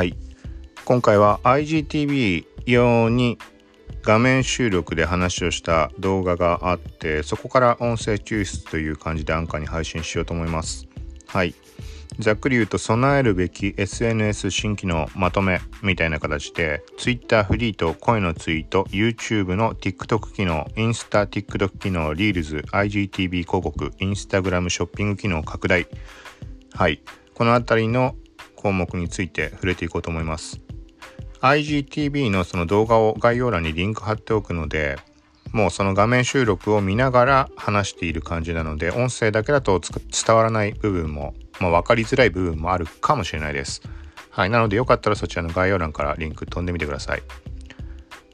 はい。今回は IGTV 用に画面収録で話をした動画があってそこから音声抽出という感じでアンカーに配信しようと思います。はい。ざっくり言うと備えるべき SNS 新機能まとめみたいな形で Twitter フリート声のツイート YouTube の TikTok 機能インスタ TikTok 機能リールズ IGTV 広告 Instagram ショッピング機能拡大。はい。この辺りの項目について触れていこうと思います IGTV のその動画を概要欄にリンク貼っておくのでもうその画面収録を見ながら話している感じなので音声だけだと伝わらない部分も、まあ、分かりづらい部分もあるかもしれないです。はい、なのでよかったらそちらの概要欄からリンク飛んでみてください。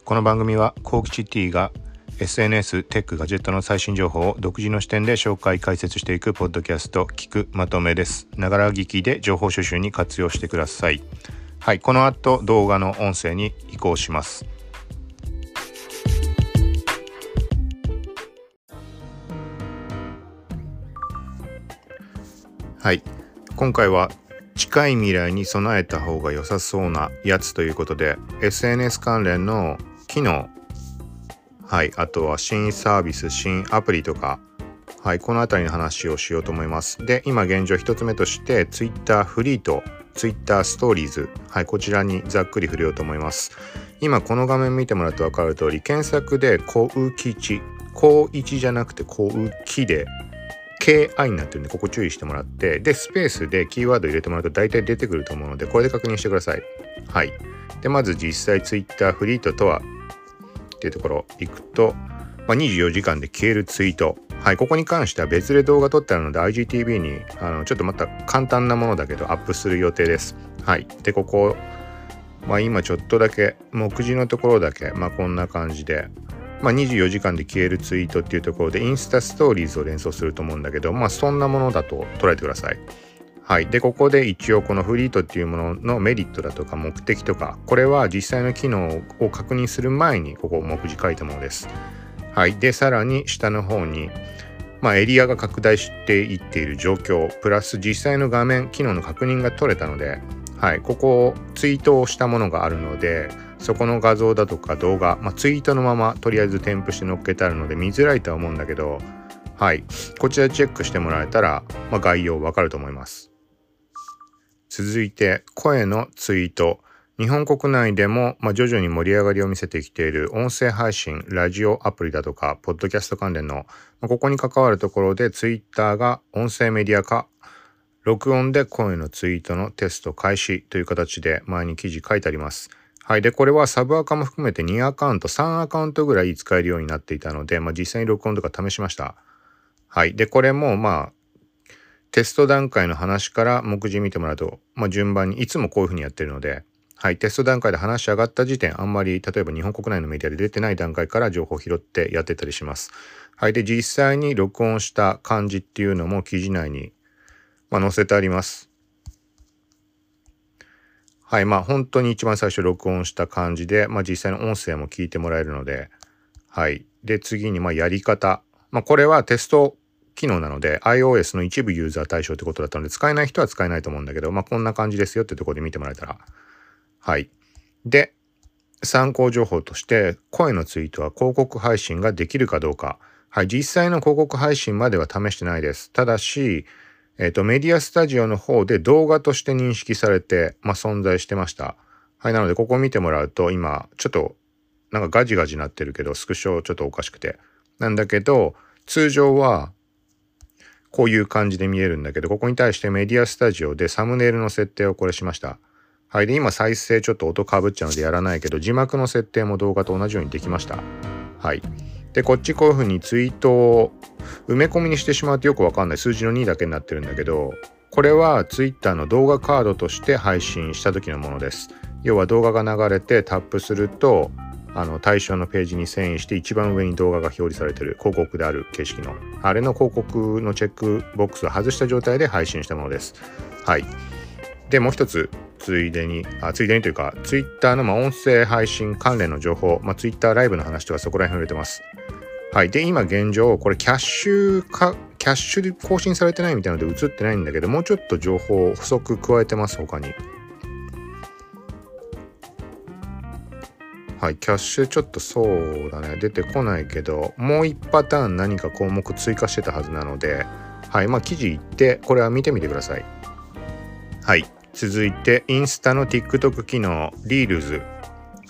この番組はコーキチ T が SNS、テック、ガジェットの最新情報を独自の視点で紹介解説していくポッドキャスト聞くまとめです。ながら聞きで情報収集に活用してください。はい、この後動画の音声に移行します。はい、今回は近い未来に備えた方が良さそうなやつということで SNS 関連の機能はいあとは新サービス新アプリとかはいこの辺りの話をしようと思います。で今現状1つ目として Twitter フリート Twitter ストーリーズはいこちらにざっくり触れようと思います。今この画面見てもらうと分かる通り検索で「こうきち」「こういち」じゃなくて「こうき」で KI になってるんでここ注意してもらってでスペースでキーワード入れてもらうと大体出てくると思うのでこれで確認してください。はい。でまず実際 Twitter フリートとはっていうところ行くと、まあ、24時間で消えるツイートはい、ここに関しては別で動画撮ってあるので IGTV にあのちょっとまた簡単なものだけどアップする予定です。はい。で、ここ、まあ今ちょっとだけ目次のところだけ、まあこんな感じで、まあ24時間で消えるツイートっていうところでインスタストーリーズを連想すると思うんだけど、まあそんなものだと捉えてください。はい。で、ここで一応このフリートっていうもののメリットだとか目的とか、これは実際の機能を確認する前にここを目次書いたものです。はい。で、さらに下の方に、まあ、エリアが拡大していっている状況、プラス実際の画面、機能の確認が取れたので、はい、ここをツイートをしたものがあるので、そこの画像だとか動画、まあ、ツイートのままとりあえず添付して載っけてあるので見づらいとは思うんだけど、はい、こちらチェックしてもらえたら、まあ、概要わかると思います。続いて、声のツイート。日本国内でも、まあ、徐々に盛り上がりを見せてきている音声配信、ラジオアプリだとか、ポッドキャスト関連の、まあ、ここに関わるところで、ツイッターが音声メディア化、録音で声のツイートのテスト開始という形で前に記事書いてあります。はい。で、これはサブアカも含めて2アカウント、3アカウントぐらい使えるようになっていたので、まあ、実際に録音とか試しました。はい。で、これも、まあ、テスト段階の話から目次見てもらうと、まあ、順番にいつもこういうふうにやってるので、はい、テスト段階で話し上がった時点、あんまり、例えば日本国内のメディアで出てない段階から情報を拾ってやってたりします。はい、で、実際に録音した感じっていうのも記事内に、まあ、載せてあります。はい、まあ本当に一番最初録音した感じで、まあ実際の音声も聞いてもらえるので、はい。で、次に、まあやり方。まあこれはテスト機能なので iOS の一部ユーザー対象ってことだったので使えない人は使えないと思うんだけど、まあこんな感じですよってとこで見てもらえたらはい。で、参考情報として、声のツイートは広告配信ができるかどうか。はい。実際の広告配信までは試してないです。ただし、えっ、ー、と、メディアスタジオの方で動画として認識されて、まあ、存在してました。はい。なので、ここ見てもらうと、今、ちょっと、なんかガジガジなってるけど、スクショちょっとおかしくて。なんだけど、通常は、こういう感じで見えるんだけど、ここに対してメディアスタジオでサムネイルの設定をこれしました。はい。で、今再生ちょっと音かぶっちゃうのでやらないけど、字幕の設定も動画と同じようにできました。はい。で、こっちこういう風にツイートを埋め込みにしてしまうとよくわかんない数字の2だけになってるんだけど、これは Twitter の動画カードとして配信した時のものです。要は動画が流れてタップすると、あの対象のページに遷移して一番上に動画が表示されてる広告である形式のあれの広告のチェックボックスを外した状態で配信したものです。はい。で、もう一つついでに、あついでにというか、ツイッターのま音声配信関連の情報、まあ、ツイッターライブの話とかそこら辺触れてます。はい。で、今現状、これキャッシュか、キャッシュで更新されてないみたいなので映ってないんだけど、もうちょっと情報を、補足加えてます、他に。はいキャッシュちょっとそうだね。出てこないけどもう1パターン何か項目追加してたはずなのではいまあ記事行ってこれは見てみてください。はい続いてインスタの TikTok 機能リールズ。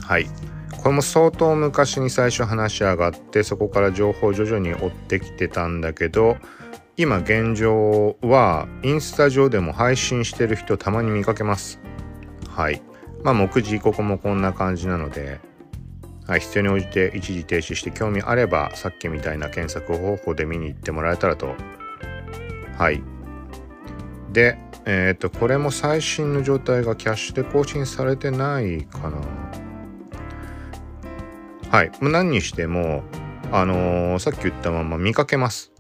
はいこれも相当昔に最初話し上がってそこから情報徐々に追ってきてたんだけど今現状はインスタ上でも配信してる人たまに見かけます。はいまあ目次ここもこんな感じなので、必要に応じて一時停止して興味あればさっきみたいな検索方法で見に行ってもらえたらと。はい。でえっ、とこれも最新の状態がキャッシュで更新されてないかな。はい。何にしてもあのー、さっき言ったまま見かけます。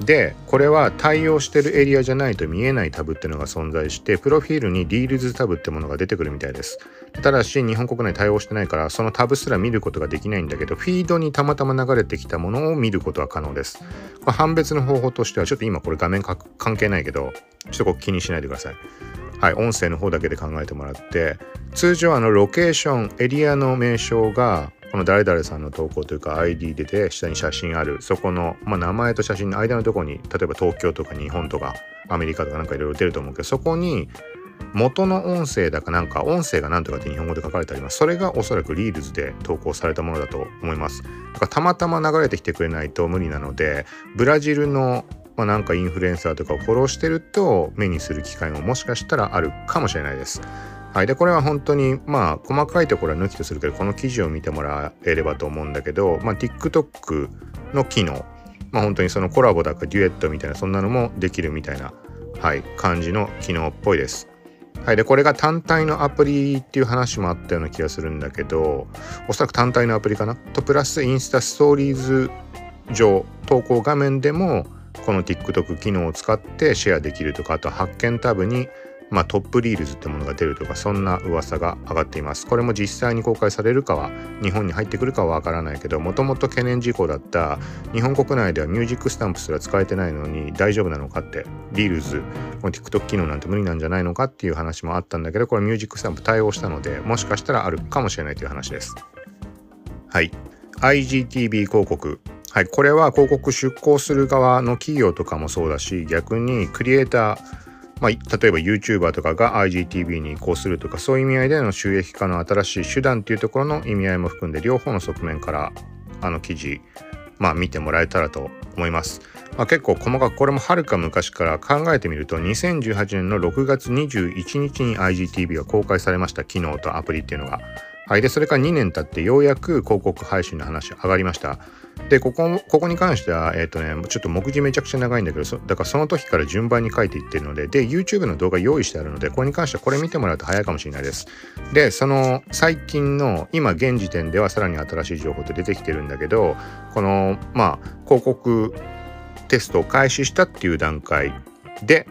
でこれは対応してるエリアじゃないと見えないタブっていうのが存在してプロフィールにリールズタブってものが出てくるみたいです。ただし日本国内対応してないからそのタブすら見ることができないんだけどフィードにたまたま流れてきたものを見ることは可能です。これ判別の方法としてはちょっと今これ画面関係ないけどちょっとここ気にしないでください。はい音声の方だけで考えてもらって通常あのロケーションエリアの名称がこの誰々さんの投稿というか ID でて下に写真ある。そこの、まあ、名前と写真の間のとこに例えば東京とか日本とかアメリカとかなんかいろいろ出ると思うけどそこに元の音声だかなんか音声が何とかって日本語で書かれてあります。それがおそらくリールズで投稿されたものだと思います。だからたまたま流れてきてくれないと無理なのでブラジルのまあ、なんかインフルエンサーとかをフォローしてると目にする機会ももしかしたらあるかもしれないです。はい、でこれは本当にまあ細かいところは抜きとするけどこの記事を見てもらえればと思うんだけど、まあ、TikTok の機能、まあ、本当にそのコラボだかデュエットみたいなそんなのもできるみたいな、はい、感じの機能っぽいです。はい、でこれが単体のアプリっていう話もあったような気がするんだけどおそらく単体のアプリかな？とプラスインスタストーリーズ上投稿画面でもこの TikTok 機能を使ってシェアできるとかあと発見タブにまあ、トップリールズってものが出るとかそんな噂が上がっています。これも実際に公開されるかは日本に入ってくるかはわからないけどもともと懸念事項だった日本国内ではミュージックスタンプすら使えてないのに大丈夫なのかってリールズこの TikTok 機能なんて無理なんじゃないのかっていう話もあったんだけどこれミュージックスタンプ対応したのでもしかしたらあるかもしれないという話です。はい。IGTV 広告。はい、これは広告出稿する側の企業とかもそうだし逆にクリエイターまあ、例えば YouTuber とかが IGTV に移行するとかそういう意味合いでの収益化の新しい手段っていうところの意味合いも含んで両方の側面からあの記事、まあ、見てもらえたらと思います。まあ、結構細かくこれもはるか昔から考えてみると2018年の6月21日に IGTV が公開されました機能とアプリっていうのが。はい、でそれから2年経ってようやく広告配信の話上がりました。でここここに関しては、えっ、ー、とね、ちょっと目次めちゃくちゃ長いんだけどだからその時から順番に書いていってるのでで YouTube の動画用意してあるのでこれに関してはこれ見てもらうと早いかもしれないですでその最近の今現時点ではさらに新しい情報って出てきてるんだけどこのまあ広告テストを開始したっていう段階で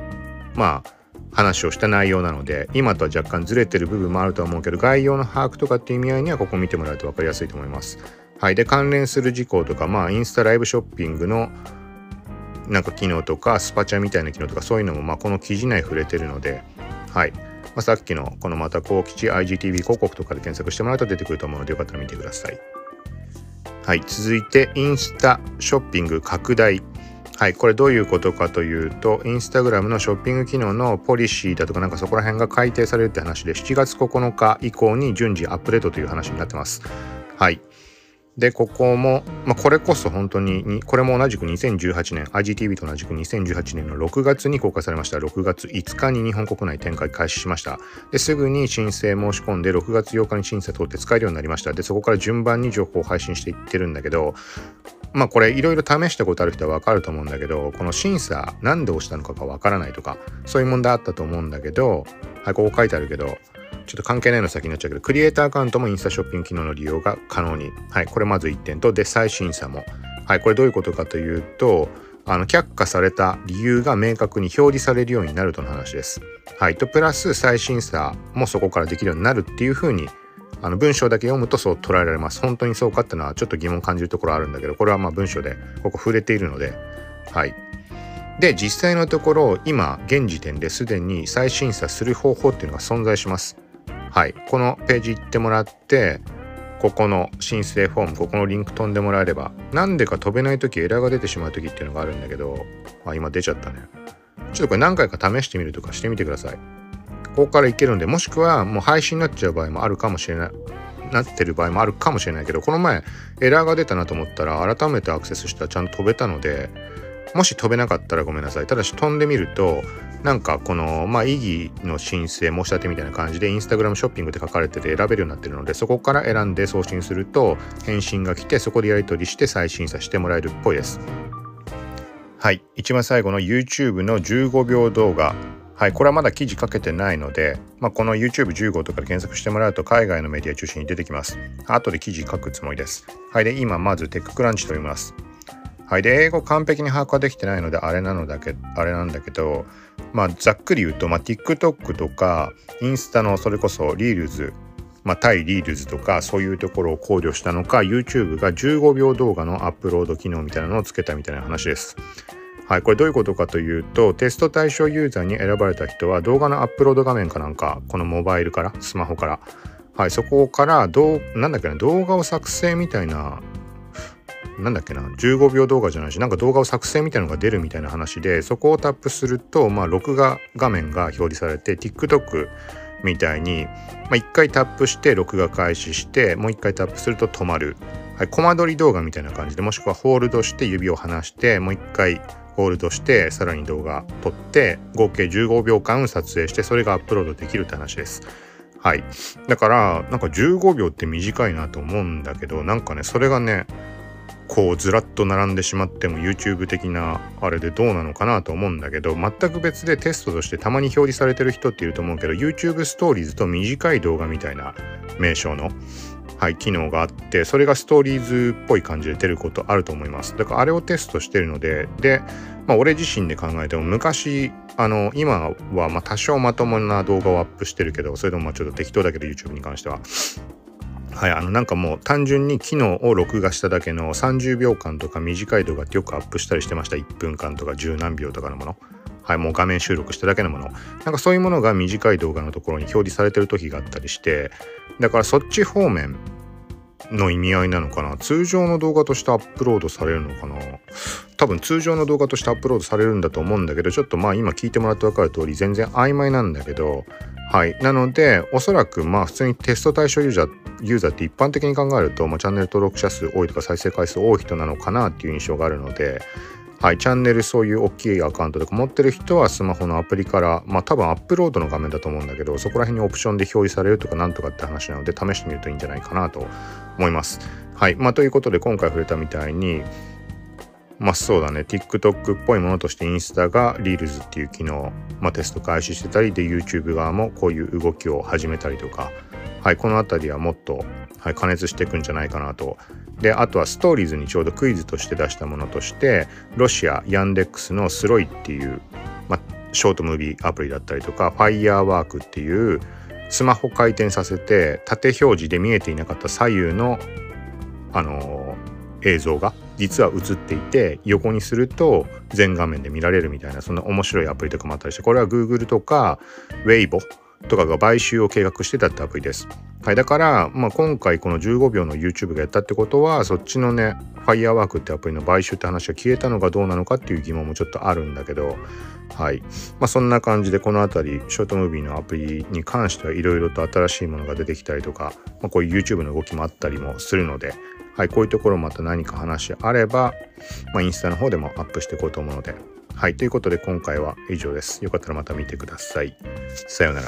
まあ話をした内容なので今とは若干ずれてる部分もあるとは思うけど概要の把握とかっていう意味合いにはここ見てもらうと分かりやすいと思います。はい、で関連する事項とかまあインスタライブショッピングのなんか機能とかスパチャみたいな機能とかそういうのもまあこの記事内触れてるのではい、まあ、さっきのこのまた高吉 IGTV 広告とかで検索してもらうと出てくると思うのでよかったら見てください。はい、続いてインスタショッピング拡大はい、これどういうことかというと、インスタグラムのショッピング機能のポリシーだとかなんかそこら辺が改定されるって話で、7月9日以降に順次アップデートという話になってます。はい。で、ここも、まあ、これこそ本当に、これも同じく2018年、IGTV と同じく2018年の6月に公開されました。6月5日に日本国内展開開始しました。ですぐに申請申し込んで、6月8日に審査通って使えるようになりました。で、そこから順番に情報を配信していってるんだけど、まあこれいろいろ試したことある人はわかると思うんだけど、この審査何で押したのかがわからないとか、そういう問題あったと思うんだけど、はい、ここ書いてあるけど、ちょっと関係ないの先になっちゃうけど、クリエイターアカウントもインスタショッピング機能の利用が可能に。はい、これまず1点と、で、再審査も。はい、これどういうことかというと、あの、却下された理由が明確に表示されるようになるとの話です。はい、と、プラス再審査もそこからできるようになるっていうふうに、あの文章だけ読むとそう捉えられます。本当にそうかってのはちょっと疑問感じるところあるんだけど、これはまあ文章でここ触れているので、はい。で、実際のところ、今、現時点ですでに再審査する方法っていうのが存在します。はい、このページ行ってもらってここの申請フォームここのリンク飛んでもらえればなんでか飛べない時エラーが出てしまう時っていうのがあるんだけどあ今出ちゃったね。ちょっとこれ何回か試してみるとかしてみてください。ここからいけるんでもしくはもう配信になっちゃう場合もあるかもしれないなってる場合もあるかもしれないけどこの前エラーが出たなと思ったら改めてアクセスしたらちゃんと飛べたのでもし飛べなかったらごめんなさい。ただし飛んでみるとなんかこのまあ異議の申請申し立てみたいな感じでインスタグラムショッピングで書かれてて選べるようになってるのでそこから選んで送信すると返信が来てそこでやり取りして再審査してもらえるっぽいですはい一番最後の YouTube の15秒動画はい、これはまだ記事書けてないので、まあ、この YouTube15 とかで検索してもらうと海外のメディア中心に出てきます。後で記事書くつもりです。はい、で、今まず TechCrunch と言います。はい、で、英語完璧に把握はできてないのであれなのだけ、あれなんだけど、まあ、ざっくり言うと、まあ、TikTok とか、インスタのそれこそリールズ、まあ、対リールズとかそういうところを考慮したのか YouTube が15秒動画のアップロード機能みたいなのをつけたみたいな話です。はい、これどういうことかというとテスト対象ユーザーに選ばれた人は動画のアップロード画面かなんかこのモバイルからスマホからはいそこからどうなんだっけな動画を作成みたいななんだっけな15秒動画じゃないしなんか動画を作成みたいなのが出るみたいな話でそこをタップするとまあ録画画面が表示されて TikTok みたいに、まあ、1回タップして録画開始してもう1回タップすると止まる、はい、コマ撮り動画みたいな感じでもしくはホールドして指を離してもう1回ホールドしてさらに動画撮って合計15秒間撮影してそれがアップロードできるって話です。はい。だからなんか15秒って短いなと思うんだけどなんかねそれがねこうずらっと並んでしまっても YouTube 的なあれでどうなのかなと思うんだけど全く別でテストとしてたまに表示されてる人っていると思うけど YouTube ストーリーズと短い動画みたいな名称のはい、機能があってそれがストーリーズっぽい感じで出ることあると思います。だからあれをテストしてるのでで、まあ、俺自身で考えても昔あの今はま多少まともな動画をアップしてるけどそれでもまあちょっと適当だけど YouTube に関しては。はい、あのなんかもう単純に機能を録画しただけの30秒間とか短い動画ってよくアップしたりしてました。1分間とか10何秒とかのもの。はいもう画面収録しただけのもの。なんかそういうものが短い動画のところに表示されてる時があったりしてだからそっち方面の意味合いなのかな？通常の動画としてアップロードされるのかな？多分通常の動画としてアップロードされるんだと思うんだけどちょっとまあ今聞いてもらって分かる通り全然曖昧なんだけどはい。なのでおそらくまあ普通にテスト対象ユーザーユーザーって一般的に考えると、まあ、チャンネル登録者数多いとか再生回数多い人なのかなっていう印象があるのではい、チャンネルそういう大きいアカウントとか持ってる人はスマホのアプリからまあ多分アップロードの画面だと思うんだけどそこら辺にオプションで表示されるとかなんとかって話なので試してみるといいんじゃないかなと思います。はいまあ、ということで今回触れたみたいにまあそうだね TikTok っぽいものとしてインスタが Reels っていう機能、まあ、テスト開始してたりで YouTube 側もこういう動きを始めたりとかはいこの辺りはもっと、はい、加熱していくんじゃないかなと。であとはストーリーズにちょうどクイズとして出したものとしてロシアヤンデックスのスロイっていう、ま、ショートムービーアプリだったりとかファイヤーワークっていうスマホ回転させて縦表示で見えていなかった左右の、あのー、映像が実は映っていて横にすると全画面で見られるみたいなそんな面白いアプリとかもあったりしてこれは Google とか Weibo とかが買収を計画してたってアプリです。はい、だから、まあ、今回この15秒の YouTube がやったってことはそっちのね Firework ってアプリの買収って話が消えたのかどうなのかっていう疑問もちょっとあるんだけどはいまあそんな感じでこの辺りショートムービーのアプリに関してはいろいろと新しいものが出てきたりとか、まあ、こういう YouTube の動きもあったりもするのではい、こういうところまた何か話あれば、まあ、インスタの方でもアップしていこうと思うので。はい、ということで今回は以上です。よかったらまた見てください。さようなら。